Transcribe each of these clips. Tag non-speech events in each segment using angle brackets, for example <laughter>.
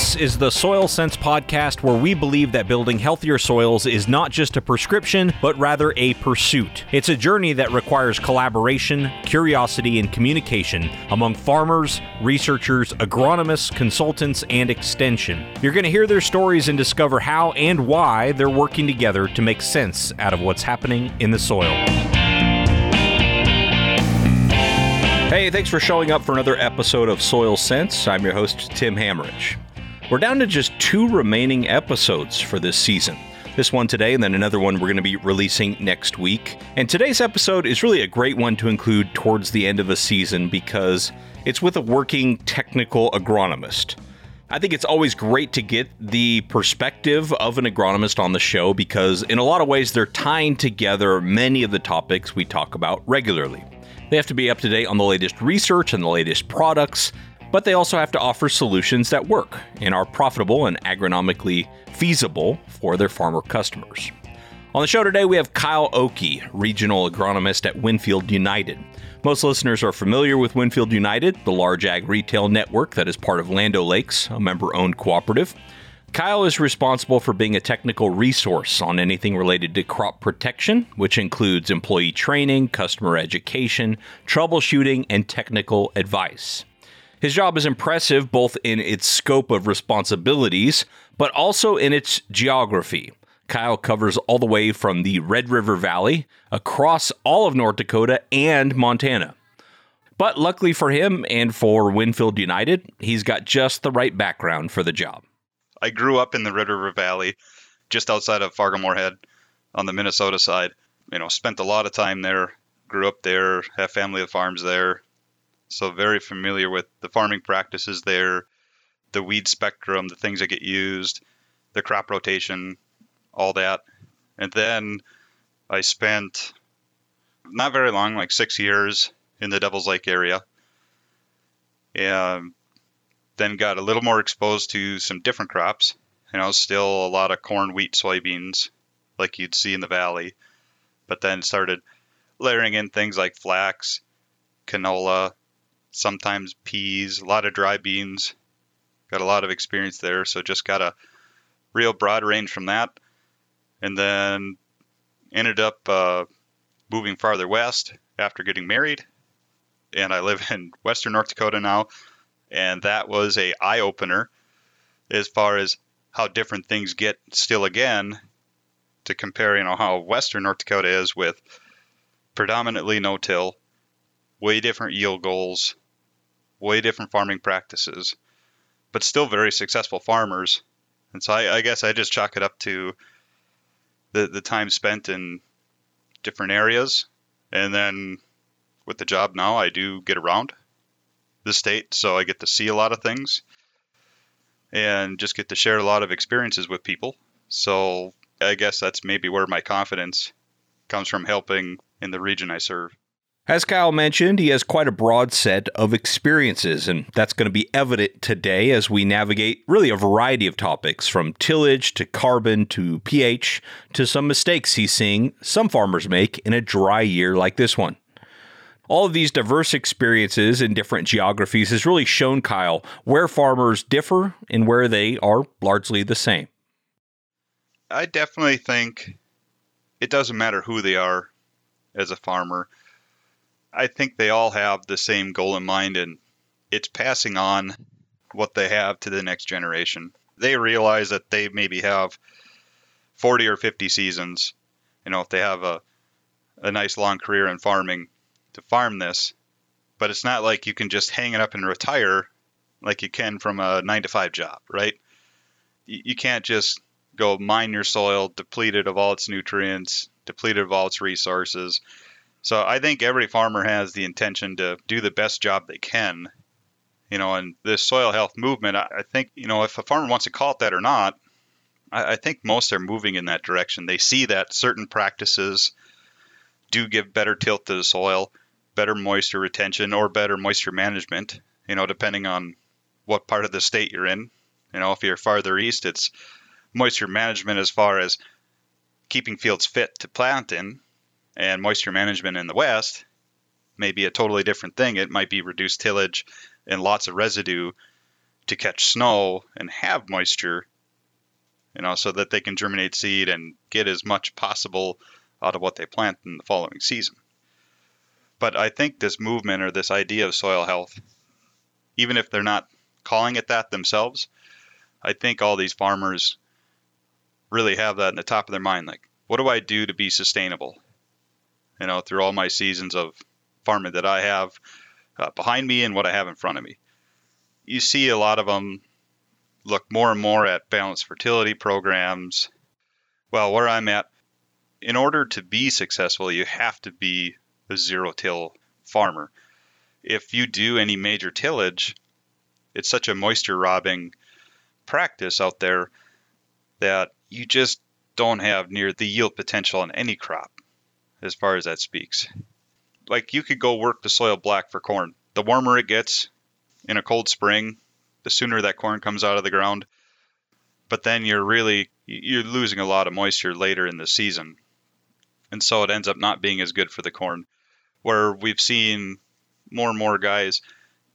This is the Soil Sense podcast where we believe that building healthier soils is not just a prescription, but rather a pursuit. It's a journey that requires collaboration, curiosity, and communication among farmers, researchers, agronomists, consultants, and extension. You're going to hear their stories and discover how and why they're working together to make sense out of what's happening in the soil. Hey, thanks for showing up for another episode of Soil Sense. I'm your host, Tim Hammerich. We're down to just two remaining episodes for this season. This one today, and then another one we're going to be releasing next week. And today's episode is really a great one to include towards the end of a season because it's with a working technical agronomist. I think it's always great to get the perspective of an agronomist on the show because, in a lot of ways, they're tying together many of the topics we talk about regularly. They have to be up to date on the latest research and the latest products, but they also have to offer solutions that work and are profitable and agronomically feasible for their farmer customers. On the show today, we have Kyle Oakey, regional agronomist at Winfield United. Most listeners are familiar with Winfield United, the large ag retail network that is part of Land O'Lakes, a member owned cooperative. Kyle is responsible for being a technical resource on anything related to crop protection, which includes employee training, customer education, troubleshooting, and technical advice. His job is impressive both in its scope of responsibilities, but also in its geography. Kyle covers all the way from the Red River Valley across all of North Dakota and Montana. But luckily for him and for Winfield United, he's got just the right background for the job. I grew up in the Red River Valley, just outside of Fargo Moorhead on the Minnesota side. You know, spent a lot of time there, grew up there, have family of farms there, so very familiar with the farming practices there, the weed spectrum, the things that get used, the crop rotation, all that. And then I spent not very long, like six years in the Devil's Lake area. And then got a little more exposed to some different crops. You know, still a lot of corn, wheat, soybeans, like you'd see in the valley. But then started layering in things like flax, canola, sometimes peas, a lot of dry beans. Got a lot of experience there, so just got a real broad range from that. And then ended up uh, moving farther west after getting married. And I live in western North Dakota now. And that was a eye opener as far as how different things get still again to compare, you know, how western North Dakota is with predominantly no-till, way different yield goals, way different farming practices, but still very successful farmers. And so I, I guess I just chalk it up to the the time spent in different areas, and then with the job now, I do get around the state, so I get to see a lot of things, and just get to share a lot of experiences with people. So I guess that's maybe where my confidence comes from helping in the region I serve. As Kyle mentioned, he has quite a broad set of experiences, and that's going to be evident today as we navigate really a variety of topics from tillage to carbon to pH to some mistakes he's seeing some farmers make in a dry year like this one. All of these diverse experiences in different geographies has really shown Kyle where farmers differ and where they are largely the same. I definitely think it doesn't matter who they are as a farmer I think they all have the same goal in mind, and it's passing on what they have to the next generation. They realize that they maybe have 40 or 50 seasons. You know, if they have a, a nice long career in farming to farm this, but it's not like you can just hang it up and retire like you can from a nine to five job, right? You, you can't just go mine your soil, deplete it of all its nutrients, deplete it of all its resources, so I think every farmer has the intention to do the best job they can. You know, and this soil health movement, I think, you know, if a farmer wants to call it that or not, I, think most are moving in that direction. They see that certain practices do give better tilth to the soil, better moisture retention, or better moisture management, you know, depending on what part of the state you're in. You know, if you're farther east, it's moisture management as far as keeping fields fit to plant in and moisture management in the west may be a totally different thing. It might be reduced tillage and lots of residue to catch snow and have moisture, you know, so that they can germinate seed and get as much possible out of what they plant in the following season. But I think this movement or this idea of soil health, even if they're not calling it that themselves, I think all these farmers really have that in the top of their mind. Like, what do I do to be sustainable? You know, through all my seasons of farming that I have uh, behind me and what I have in front of me. You see a lot of them look more and more at balanced fertility programs. Well, where I'm at, in order to be successful, you have to be a zero till farmer. If you do any major tillage, it's such a moisture robbing practice out there that you just don't have near the yield potential on any crop as far as that speaks. Like you could go work the soil black for corn. The warmer it gets in a cold spring, the sooner that corn comes out of the ground. But then you're really you're losing a lot of moisture later in the season. And so it ends up not being as good for the corn. Where we've seen more and more guys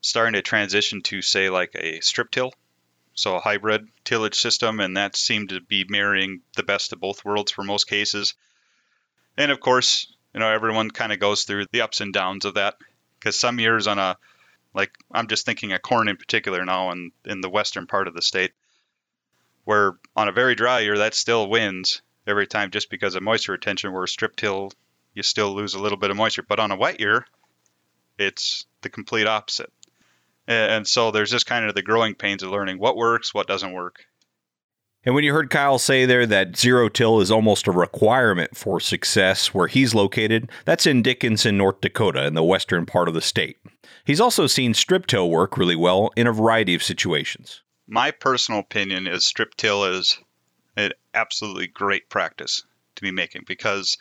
starting to transition to say like a strip till so a hybrid tillage system, and that seemed to be marrying the best of both worlds for most cases. And of course, you know, everyone kind of goes through the ups and downs of that because some years on a like I'm just thinking of corn in particular now in in the western part of the state, where on a very dry year that still wins every time just because of moisture retention. Where strip till you still lose a little bit of moisture, but on a wet year, it's the complete opposite. And so there's just kind of the growing pains of learning what works, what doesn't work. And when you heard Kyle say there that zero till is almost a requirement for success where he's located, that's in Dickinson, North Dakota, in the western part of the state. He's also seen strip till work really well in a variety of situations. My personal opinion is strip till is an absolutely great practice to be making because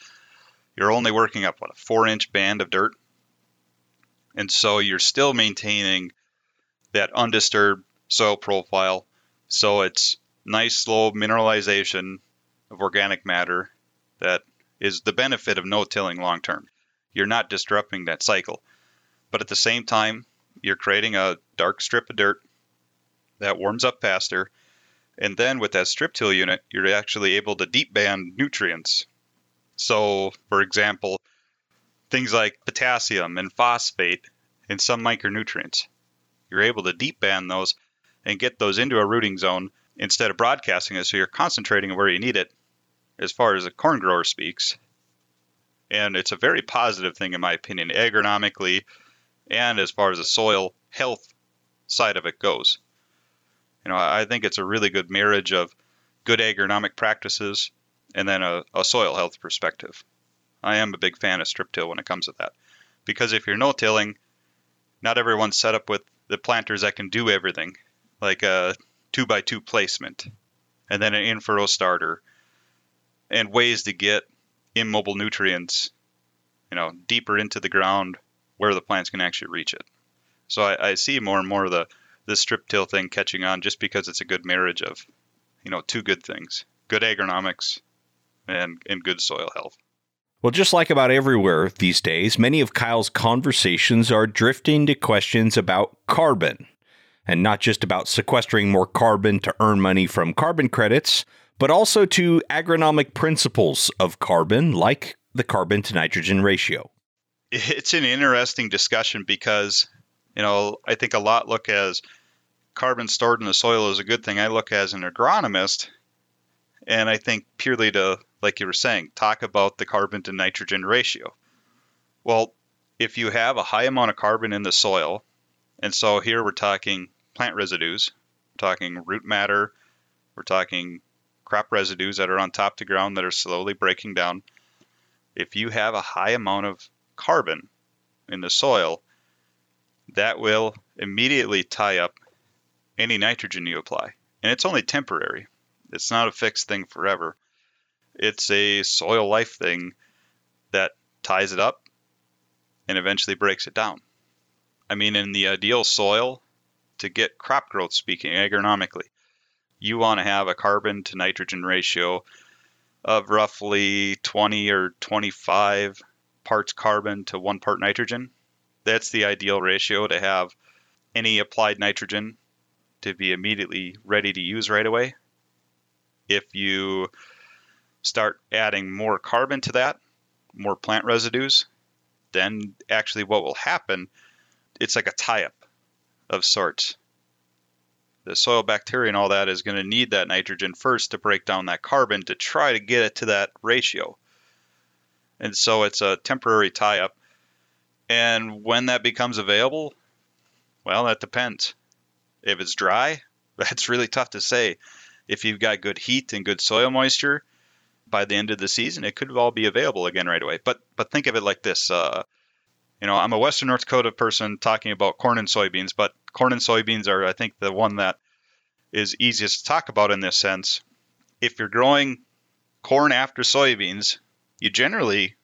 you're only working up what a four inch band of dirt. And so you're still maintaining that undisturbed soil profile. So it's nice, slow mineralization of organic matter that is the benefit of no tilling long term. You're not disrupting that cycle. But at the same time, you're creating a dark strip of dirt that warms up faster. And then with that strip till unit, you're actually able to deep band nutrients. So, for example, things like potassium and phosphate and some micronutrients you're able to deep band those and get those into a rooting zone instead of broadcasting it. So you're concentrating where you need it as far as a corn grower speaks. And it's a very positive thing, in my opinion, agronomically and as far as the soil health side of it goes. You know, I think it's a really good marriage of good agronomic practices and then a, a soil health perspective. I am a big fan of strip till when it comes to that. Because if you're no tilling, not everyone's set up with the planters that can do everything, like a two by two placement, and then an in-furrow starter, and ways to get immobile nutrients, you know, deeper into the ground where the plants can actually reach it. So I, I see more and more of the the strip till thing catching on just because it's a good marriage of, you know, two good things: good agronomics and and good soil health. Well, just like about everywhere these days, many of Kyle's conversations are drifting to questions about carbon. And not just about sequestering more carbon to earn money from carbon credits, but also to agronomic principles of carbon, like the carbon to nitrogen ratio. It's an interesting discussion because, you know, I think a lot look as carbon stored in the soil is a good thing. I look as an agronomist, and I think purely to like you were saying, talk about the carbon to nitrogen ratio. Well, if you have a high amount of carbon in the soil, and so here we're talking plant residues, we're talking root matter, we're talking crop residues that are on top of the ground that are slowly breaking down. If you have a high amount of carbon in the soil, that will immediately tie up any nitrogen you apply. And it's only temporary. It's not a fixed thing forever. It's a soil life thing that ties it up and eventually breaks it down. I mean, in the ideal soil, to get crop growth speaking agronomically, you want to have a carbon to nitrogen ratio of roughly 20 or 25 parts carbon to one part nitrogen. That's the ideal ratio to have any applied nitrogen to be immediately ready to use right away. If you start adding more carbon to that, more plant residues, then actually what will happen, it's like a tie up of sorts. The soil bacteria and all that is going to need that nitrogen first to break down that carbon to try to get it to that ratio. And so it's a temporary tie up. And when that becomes available, well, that depends. If it's dry, <laughs> that's really tough to say. If you've got good heat and good soil moisture, by the end of the season, it could all be available again right away. But but think of it like this: uh, you know, I'm a Western North Dakota person talking about corn and soybeans, but corn and soybeans are, I think, the one that is easiest to talk about in this sense. If you're growing corn after soybeans, you generally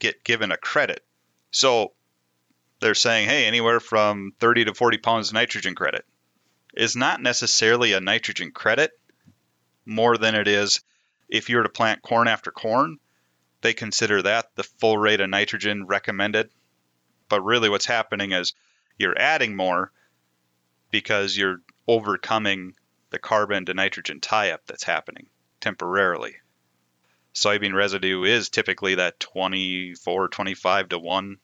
get given a credit. So they're saying, hey, anywhere from 30 to 40 pounds nitrogen credit is not necessarily a nitrogen credit more than it is if you were to plant corn after corn, they consider that the full rate of nitrogen recommended. But really, what's happening is you're adding more because you're overcoming the carbon to nitrogen tie up that's happening temporarily. Soybean residue is typically that 24, 25 to 1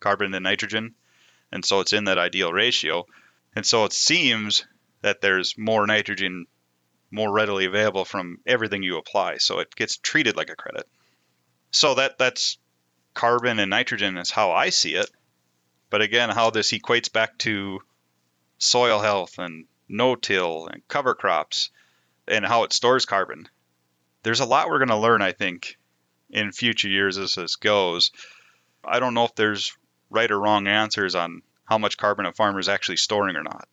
carbon to nitrogen. And so it's in that ideal ratio. And so it seems that there's more nitrogen more readily available from everything you apply. So it gets treated like a credit. So that that's carbon and nitrogen is how I see it. But again, how this equates back to soil health and no-till and cover crops and how it stores carbon. There's a lot we're going to learn, I think, in future years as this goes. I don't know if there's right or wrong answers on how much carbon a farmer is actually storing or not.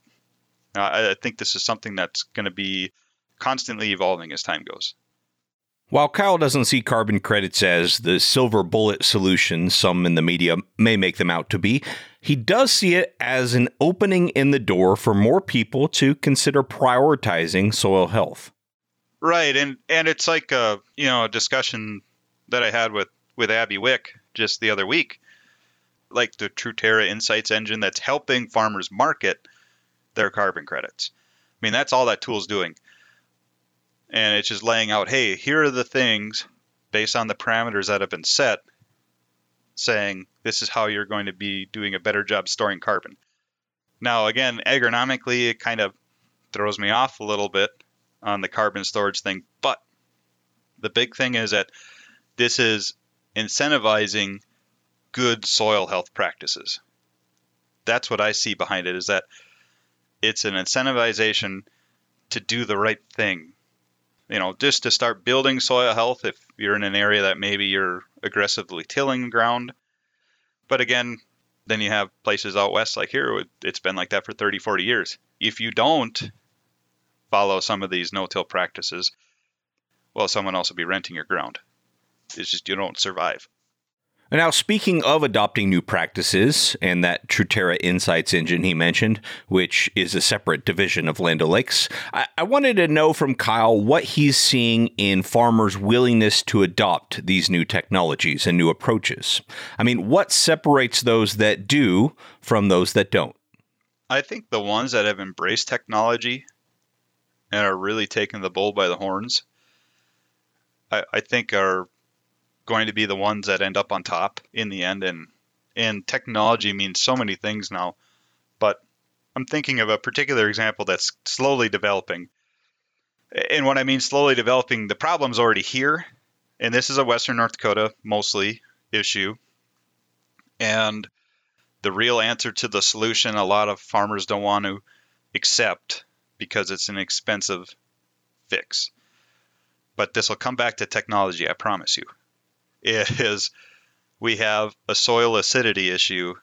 I think this is something that's going to be constantly evolving as time goes. While Kyle doesn't see carbon credits as the silver bullet solution some in the media may make them out to be, he does see it as an opening in the door for more people to consider prioritizing soil health. Right, and and it's like a you know a discussion that I had with with Abby Wick just the other week, like the Truterra Insights engine that's helping farmers market their carbon credits. I mean that's all that tool's doing and it's just laying out, hey, here are the things based on the parameters that have been set, saying this is how you're going to be doing a better job storing carbon. Now, again, agronomically, it kind of throws me off a little bit on the carbon storage thing, but the big thing is that this is incentivizing good soil health practices. That's what I see behind it is that it's an incentivization to do the right thing you know, just to start building soil health if you're in an area that maybe you're aggressively tilling ground. But again, then you have places out west like here, it's been like that for 30, 40 years. If you don't follow some of these no till practices, well, someone else will be renting your ground. It's just you don't survive. Now, speaking of adopting new practices and that Truterra Insights engine he mentioned, which is a separate division of Land O'Lakes, I-, I wanted to know from Kyle what he's seeing in farmers' willingness to adopt these new technologies and new approaches. I mean, what separates those that do from those that don't? I think the ones that have embraced technology and are really taking the bull by the horns, I, I think are going to be the ones that end up on top in the end. And and technology means so many things now, but I'm thinking of a particular example that's slowly developing. And when I mean slowly developing, the problem's already here, and this is a Western North Dakota mostly issue. And the real answer to the solution, a lot of farmers don't want to accept because it's an expensive fix. But this will come back to technology, I promise you is we have a soil acidity issue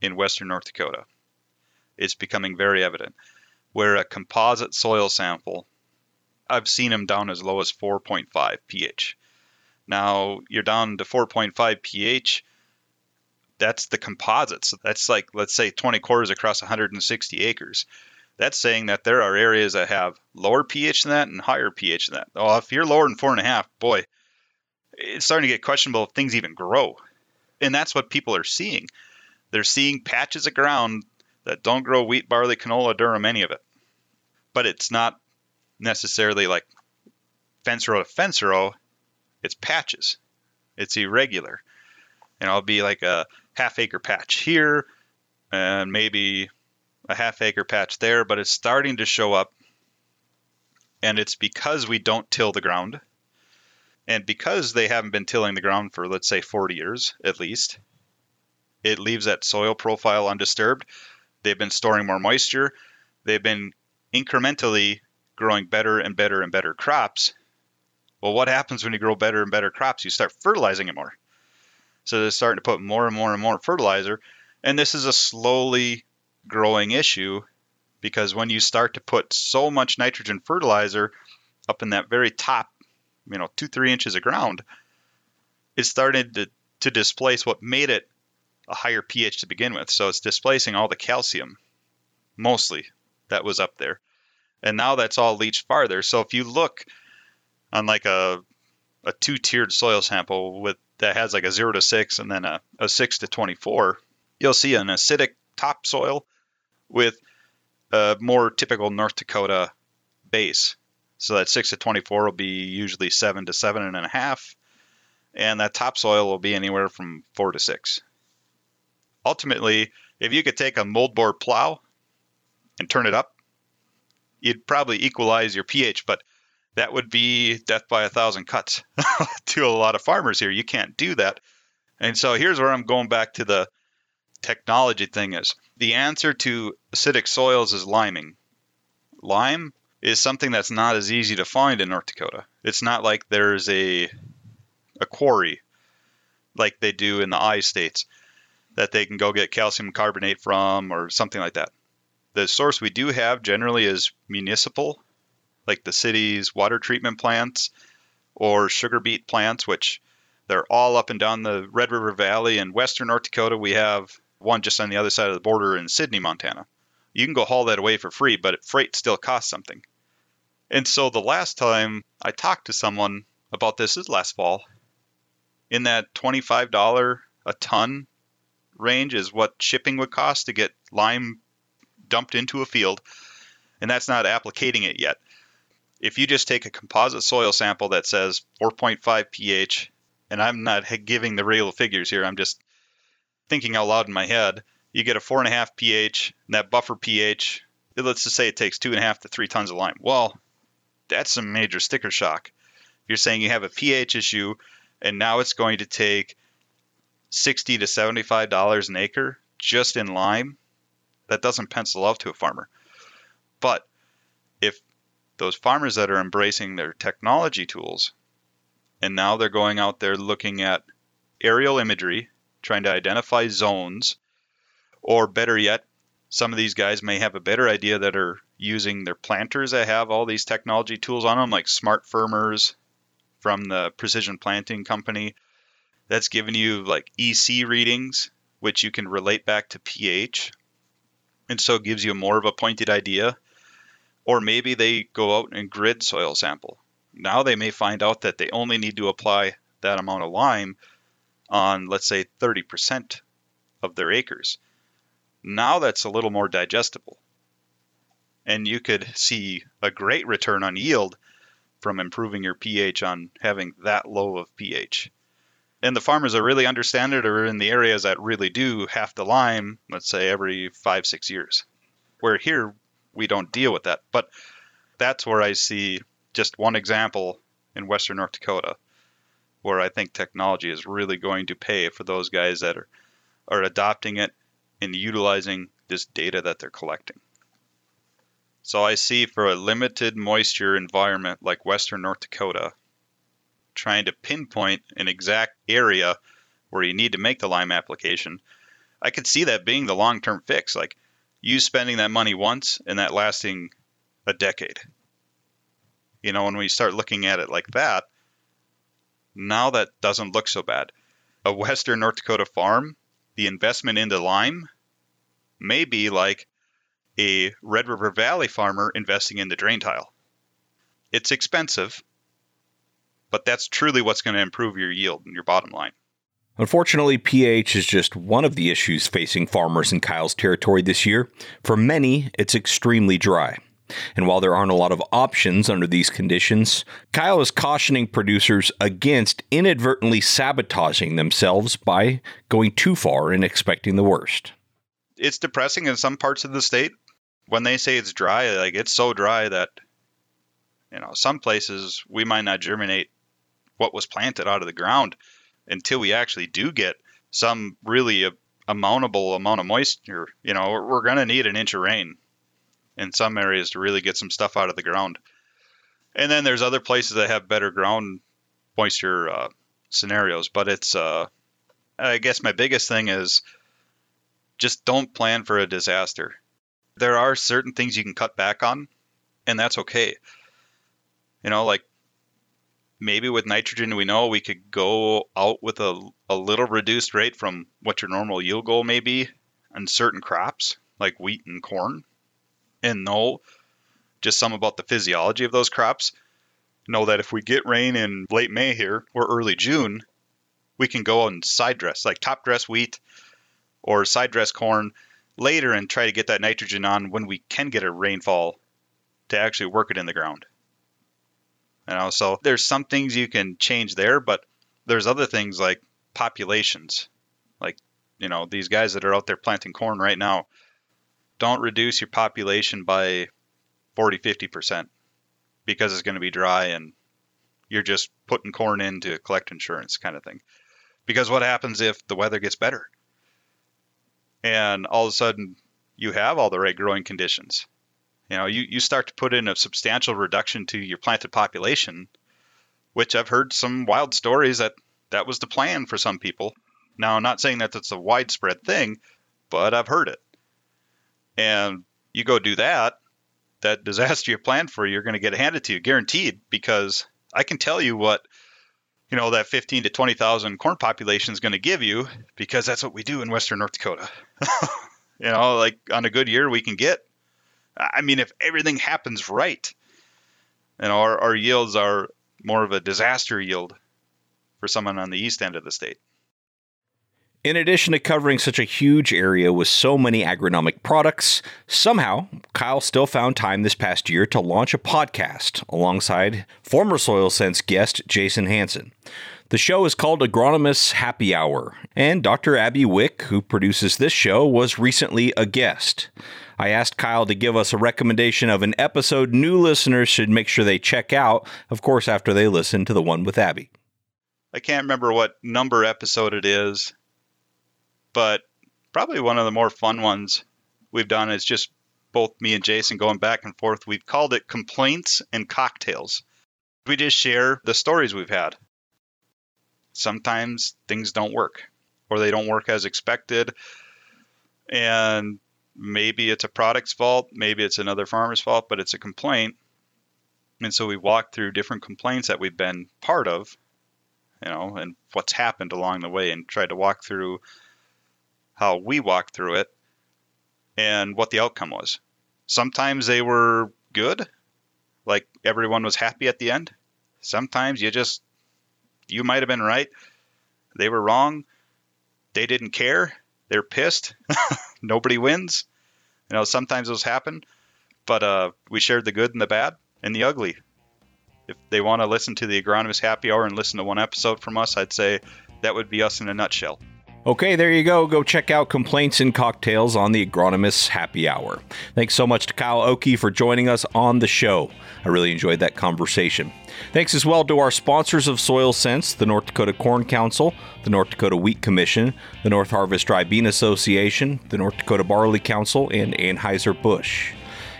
in western North Dakota. It's becoming very evident. Where a composite soil sample, I've seen them down as low as 4.5 pH. Now you're down to 4.5 pH. That's the composites. That's like, let's say, 20 quarters across 160 acres. That's saying that there are areas that have lower pH than that and higher pH than that. Oh, if you're lower than four and a half, boy, it's starting to get questionable if things even grow. And that's what people are seeing. They're seeing patches of ground that don't grow wheat, barley, canola, durum, any of it. But it's not necessarily like fence row to fence row. It's patches. It's irregular. And I'll be like a half acre patch here and maybe a half acre patch there, but it's starting to show up. And it's because we don't till the ground. And because they haven't been tilling the ground for, let's say, 40 years at least, it leaves that soil profile undisturbed. They've been storing more moisture. They've been incrementally growing better and better and better crops. Well, what happens when you grow better and better crops? You start fertilizing it more. So they're starting to put more and more and more fertilizer. And this is a slowly growing issue because when you start to put so much nitrogen fertilizer up in that very top, you know, two, three inches of ground, it started to, to displace what made it a higher pH to begin with. So it's displacing all the calcium, mostly, that was up there. And now that's all leached farther. So if you look on like a, a two tiered soil sample with that has like a zero to six and then a, a six to 24, you'll see an acidic topsoil with a more typical North Dakota base. So that six to 24 will be usually seven to seven and a half. And that topsoil will be anywhere from four to six ultimately, if you could take a moldboard plow and turn it up, you'd probably equalize your pH, but that would be death by a thousand cuts <laughs> to a lot of farmers here. You can't do that. And so here's where I'm going back to the technology thing is the answer to acidic soils is liming. Lime is something that's not as easy to find in North Dakota. It's not like there's a a quarry like they do in the I states that they can go get calcium carbonate from or something like that. The source we do have generally is municipal, like the city's water treatment plants or sugar beet plants, which they're all up and down the Red River Valley in western North Dakota. We have one just on the other side of the border in Sidney, Montana. You can go haul that away for free, but freight still costs something. And so the last time I talked to someone about this is last fall. In that $25 a ton range is what shipping would cost to get lime dumped into a field, and that's not applicating it yet. If you just take a composite soil sample that says 4.5 pH, and I'm not giving the real figures here, I'm just thinking out loud in my head, you get a 4.5 pH, and that buffer pH, let's just say it takes 2.5 to 3 tons of lime. Well, that's some major sticker shock. You're saying you have a pH issue, and now it's going to take 60 to 75 dollars an acre just in lime that doesn't pencil out to a farmer but if those farmers that are embracing their technology tools and now they're going out there looking at aerial imagery trying to identify zones or better yet some of these guys may have a better idea that are using their planters that have all these technology tools on them like smart firmers from the precision planting company that's giving you like EC readings, which you can relate back to pH. And so it gives you more of a pointed idea. Or maybe they go out and grid soil sample. Now they may find out that they only need to apply that amount of lime on, let's say, 30% of their acres. Now that's a little more digestible. And you could see a great return on yield from improving your pH on having that low of pH and the farmers that really understand it are in the areas that really do have to lime, let's say every five, six years. Where here, we don't deal with that. But that's where I see just one example in Western North Dakota where I think technology is really going to pay for those guys that are, are adopting it and utilizing this data that they're collecting. So I see for a limited moisture environment like Western North Dakota, trying to pinpoint an exact area where you need to make the lime application, I could see that being the long term fix. Like you spending that money once and that lasting a decade. You know, when we start looking at it like that, now that doesn't look so bad. A Western North Dakota farm, the investment into lime may be like a Red River Valley farmer investing in the drain tile. It's expensive, but that's truly what's going to improve your yield and your bottom line. Unfortunately, pH is just one of the issues facing farmers in Kyle's territory this year. For many, it's extremely dry. And while there aren't a lot of options under these conditions, Kyle is cautioning producers against inadvertently sabotaging themselves by going too far and expecting the worst. It's depressing in some parts of the state. When they say it's dry, like it's so dry that you know, some places we might not germinate what was planted out of the ground until we actually do get some really a, mountable amount of moisture. You know, we're going to need an inch of rain in some areas to really get some stuff out of the ground. And then there's other places that have better ground moisture uh, scenarios. But it's, uh, I guess my biggest thing is just don't plan for a disaster. There are certain things you can cut back on, and that's okay. You know, like maybe with nitrogen, we know we could go out with a, a little reduced rate from what your normal yield goal may be on certain crops like wheat and corn and know just some about the physiology of those crops. Know that if we get rain in late May here or early June, we can go and side dress, like top dress wheat or side dress corn later and try to get that nitrogen on when we can get a rainfall to actually work it in the ground. You know, so there's some things you can change there, but there's other things like populations. Like, you know, these guys that are out there planting corn right now, don't reduce your population by 40, 50% because it's going to be dry and you're just putting corn in to collect insurance kind of thing. Because what happens if the weather gets better? And all of a sudden you have all the right growing conditions. You know, you, you start to put in a substantial reduction to your planted population, which I've heard some wild stories that that was the plan for some people. Now, I'm not saying that that's a widespread thing, but I've heard it and you go do that, that disaster you planned for, you're going to get handed to you, guaranteed, because I can tell you what you know that 15 to 20,000 corn population is going to give you because that's what we do in western North Dakota. <laughs> you know, like on a good year we can get I mean if everything happens right, you know, our, our yields are more of a disaster yield for someone on the east end of the state. In addition to covering such a huge area with so many agronomic products, somehow Kyle still found time this past year to launch a podcast alongside former Soil Sense guest Jason Hanson. The show is called Agronomist's Happy Hour, and Dr. Abby Wick, who produces this show, was recently a guest. I asked Kyle to give us a recommendation of an episode new listeners should make sure they check out, of course, after they listen to the one with Abby. I can't remember what number episode it is but probably one of the more fun ones we've done is just both me and Jason going back and forth. We've called it complaints and cocktails. We just share the stories we've had. Sometimes things don't work or they don't work as expected. And maybe it's a product's fault, maybe it's another farmer's fault, but it's a complaint. And so we walk through different complaints that we've been part of, you know, and what's happened along the way and tried to walk through how we walked through it and what the outcome was. Sometimes they were good, like everyone was happy at the end. Sometimes you just, you might have been right. They were wrong. They didn't care. They're pissed. <laughs> Nobody wins. You know, sometimes those happen, but uh, we shared the good and the bad and the ugly. If they want to listen to the Agronomist Happy Hour and listen to one episode from us, I'd say that would be us in a nutshell. Okay, there you go. Go check out Complaints and Cocktails on the Agronomist's Happy Hour. Thanks so much to Kyle Oakey for joining us on the show. I really enjoyed that conversation. Thanks as well to our sponsors of Soil Sense, the North Dakota Corn Council, the North Dakota Wheat Commission, the Northarvest Dry Bean Association, the North Dakota Barley Council, and Anheuser-Busch.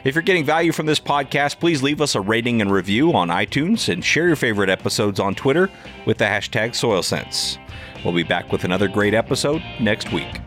If you're getting value from this podcast, please leave us a rating and review on iTunes and share your favorite episodes on Twitter with the hashtag SoilSense. We'll be back with another great episode next week.